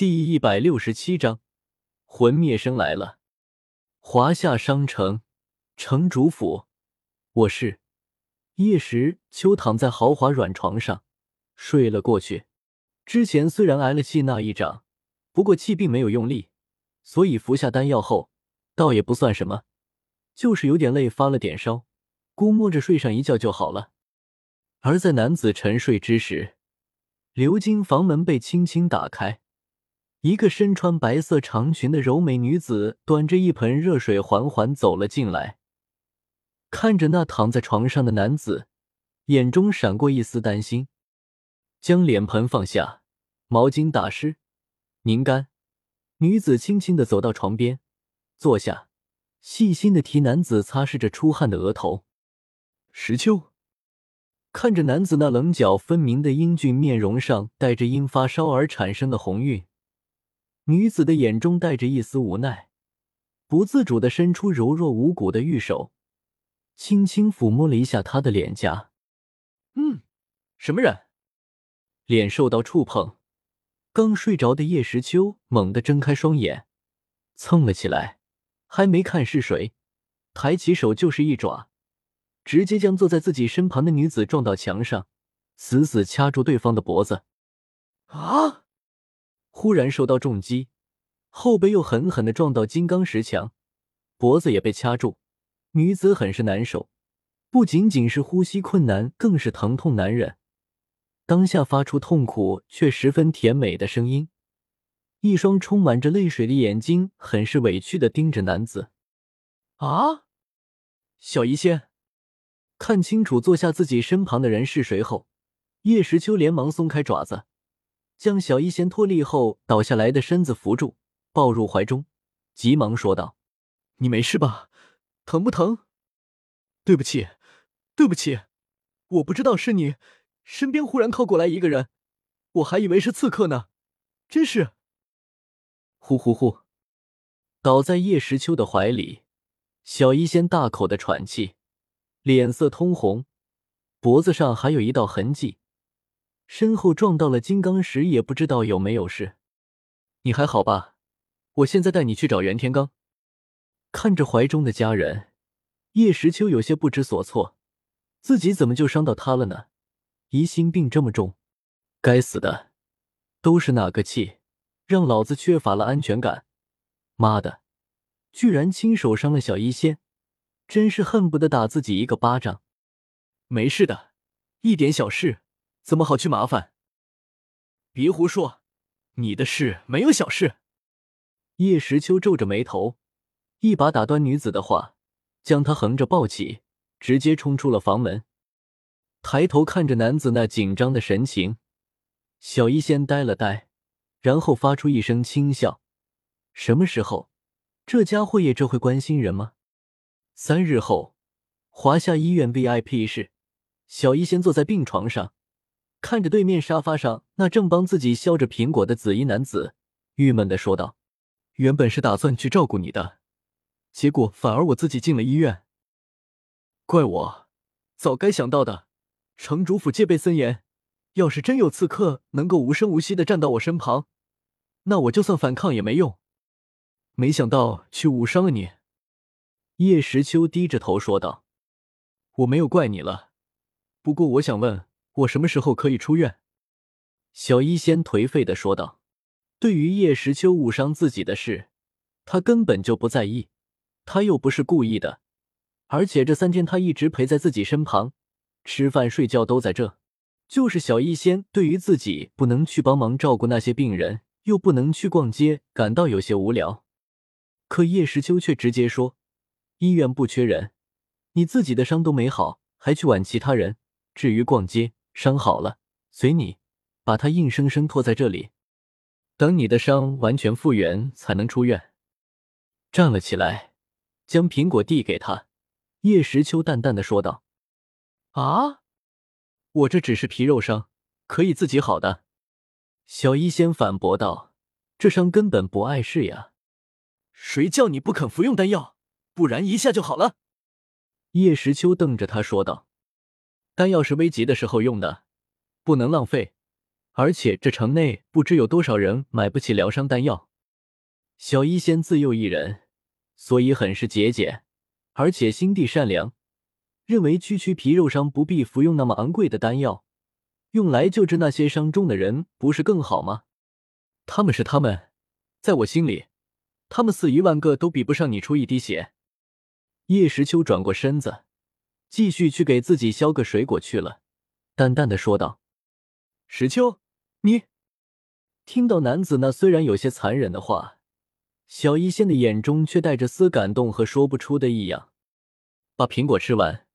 第一百六十七章，魂灭生来了。华夏商城城主府卧室，叶时秋躺在豪华软床上睡了过去。之前虽然挨了气那一掌，不过气并没有用力，所以服下丹药后，倒也不算什么，就是有点累，发了点烧，估摸着睡上一觉就好了。而在男子沉睡之时，鎏金房门被轻轻打开。一个身穿白色长裙的柔美女子端着一盆热水缓缓走了进来，看着那躺在床上的男子，眼中闪过一丝担心，将脸盆放下，毛巾打湿，拧干。女子轻轻的走到床边，坐下，细心的替男子擦拭着出汗的额头。石秋看着男子那棱角分明的英俊面容上带着因发烧而产生的红晕。女子的眼中带着一丝无奈，不自主的伸出柔弱无骨的玉手，轻轻抚摸了一下他的脸颊。嗯，什么人？脸受到触碰，刚睡着的叶时秋猛地睁开双眼，蹭了起来，还没看是谁，抬起手就是一爪，直接将坐在自己身旁的女子撞到墙上，死死掐住对方的脖子。啊！忽然受到重击，后背又狠狠的撞到金刚石墙，脖子也被掐住。女子很是难受，不仅仅是呼吸困难，更是疼痛难忍。当下发出痛苦却十分甜美的声音，一双充满着泪水的眼睛很是委屈的盯着男子。啊！小医仙，看清楚坐下自己身旁的人是谁后，叶时秋连忙松开爪子。将小医仙脱力后倒下来的身子扶住，抱入怀中，急忙说道：“你没事吧？疼不疼？对不起，对不起，我不知道是你。身边忽然靠过来一个人，我还以为是刺客呢，真是……”呼呼呼，倒在叶时秋的怀里，小医仙大口的喘气，脸色通红，脖子上还有一道痕迹。身后撞到了金刚石，也不知道有没有事。你还好吧？我现在带你去找袁天罡。看着怀中的家人，叶时秋有些不知所措，自己怎么就伤到他了呢？疑心病这么重，该死的，都是哪个气，让老子缺乏了安全感？妈的，居然亲手伤了小医仙，真是恨不得打自己一个巴掌。没事的，一点小事。怎么好去麻烦？别胡说，你的事没有小事。叶时秋皱着眉头，一把打断女子的话，将她横着抱起，直接冲出了房门。抬头看着男子那紧张的神情，小医仙呆了呆，然后发出一声轻笑。什么时候，这家伙也这会关心人吗？三日后，华夏医院 VIP 室，小医仙坐在病床上。看着对面沙发上那正帮自己削着苹果的紫衣男子，郁闷的说道：“原本是打算去照顾你的，结果反而我自己进了医院。怪我，早该想到的。城主府戒备森严，要是真有刺客能够无声无息的站到我身旁，那我就算反抗也没用。没想到却误伤了你。”叶时秋低着头说道：“我没有怪你了，不过我想问。”我什么时候可以出院？小医仙颓废的说道。对于叶时秋误伤自己的事，他根本就不在意。他又不是故意的，而且这三天他一直陪在自己身旁，吃饭睡觉都在这。就是小医仙对于自己不能去帮忙照顾那些病人，又不能去逛街，感到有些无聊。可叶时秋却直接说：“医院不缺人，你自己的伤都没好，还去挽其他人？至于逛街……”伤好了，随你，把他硬生生拖在这里，等你的伤完全复原才能出院。站了起来，将苹果递给他。叶时秋淡淡的说道：“啊，我这只是皮肉伤，可以自己好的。”小医仙反驳道：“这伤根本不碍事呀，谁叫你不肯服用丹药？不然一下就好了。”叶时秋瞪着他说道。丹药是危急的时候用的，不能浪费。而且这城内不知有多少人买不起疗伤丹药。小医仙自幼一人，所以很是节俭，而且心地善良，认为区区皮肉伤不必服用那么昂贵的丹药，用来救治那些伤重的人不是更好吗？他们是他们，在我心里，他们死一万个都比不上你出一滴血。叶时秋转过身子，继续去给自己削个水果去了，淡淡的说道：“石秋，你……”听到男子那虽然有些残忍的话，小医仙的眼中却带着丝感动和说不出的异样。把苹果吃完，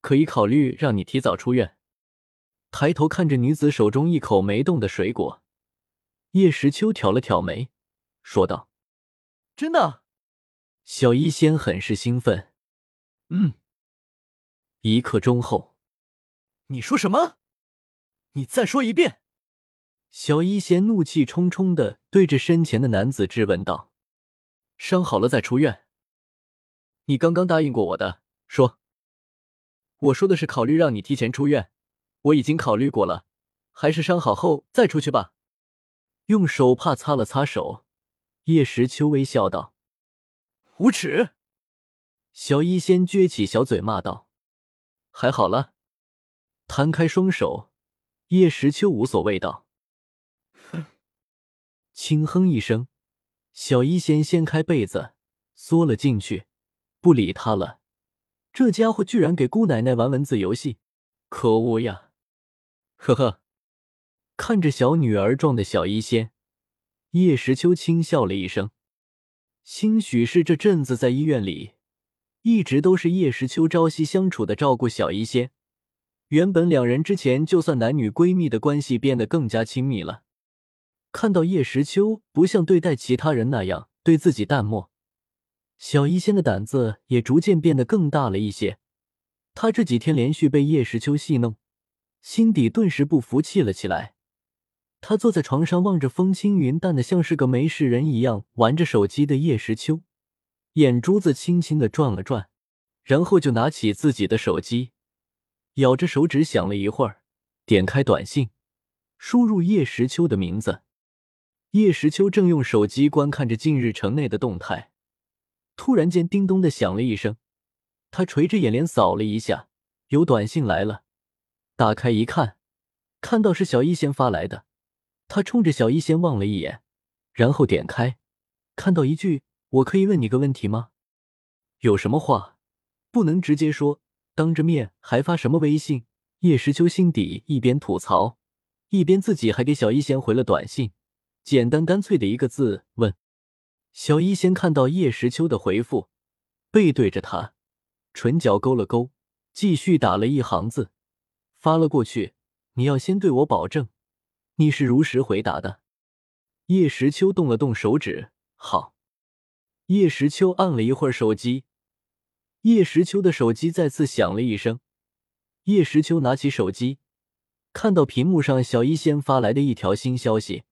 可以考虑让你提早出院。抬头看着女子手中一口没动的水果。叶时秋挑了挑眉，说道：“真的？”小医仙很是兴奋。嗯。一刻钟后，你说什么？你再说一遍！小医仙怒气冲冲的对着身前的男子质问道：“伤好了再出院？你刚刚答应过我的。说，我说的是考虑让你提前出院。我已经考虑过了，还是伤好后再出去吧。”用手帕擦了擦手，叶时秋微笑道：“无耻！”小医仙撅起小嘴骂道：“还好了。”摊开双手，叶时秋无所谓道：“哼。”轻哼一声，小医仙掀开被子，缩了进去，不理他了。这家伙居然给姑奶奶玩文字游戏，可恶呀！呵呵。看着小女儿状的小医仙，叶时秋轻笑了一声。兴许是这阵子在医院里，一直都是叶时秋朝夕相处的照顾小医仙。原本两人之前就算男女闺蜜的关系变得更加亲密了。看到叶时秋不像对待其他人那样对自己淡漠，小医仙的胆子也逐渐变得更大了一些。他这几天连续被叶时秋戏弄，心底顿时不服气了起来。他坐在床上，望着风轻云淡的，像是个没事人一样玩着手机的叶时秋，眼珠子轻轻的转了转，然后就拿起自己的手机，咬着手指想了一会儿，点开短信，输入叶时秋的名字。叶时秋正用手机观看着近日城内的动态，突然间叮咚的响了一声，他垂着眼帘扫了一下，有短信来了，打开一看，看到是小一仙发来的。他冲着小医仙望了一眼，然后点开，看到一句：“我可以问你个问题吗？有什么话不能直接说，当着面还发什么微信？”叶时秋心底一边吐槽，一边自己还给小医仙回了短信，简单干脆的一个字：“问。”小医仙看到叶时秋的回复，背对着他，唇角勾了勾，继续打了一行字，发了过去：“你要先对我保证。”你是如实回答的。叶时秋动了动手指，好。叶时秋按了一会儿手机，叶时秋的手机再次响了一声。叶时秋拿起手机，看到屏幕上小一仙发来的一条新消息：“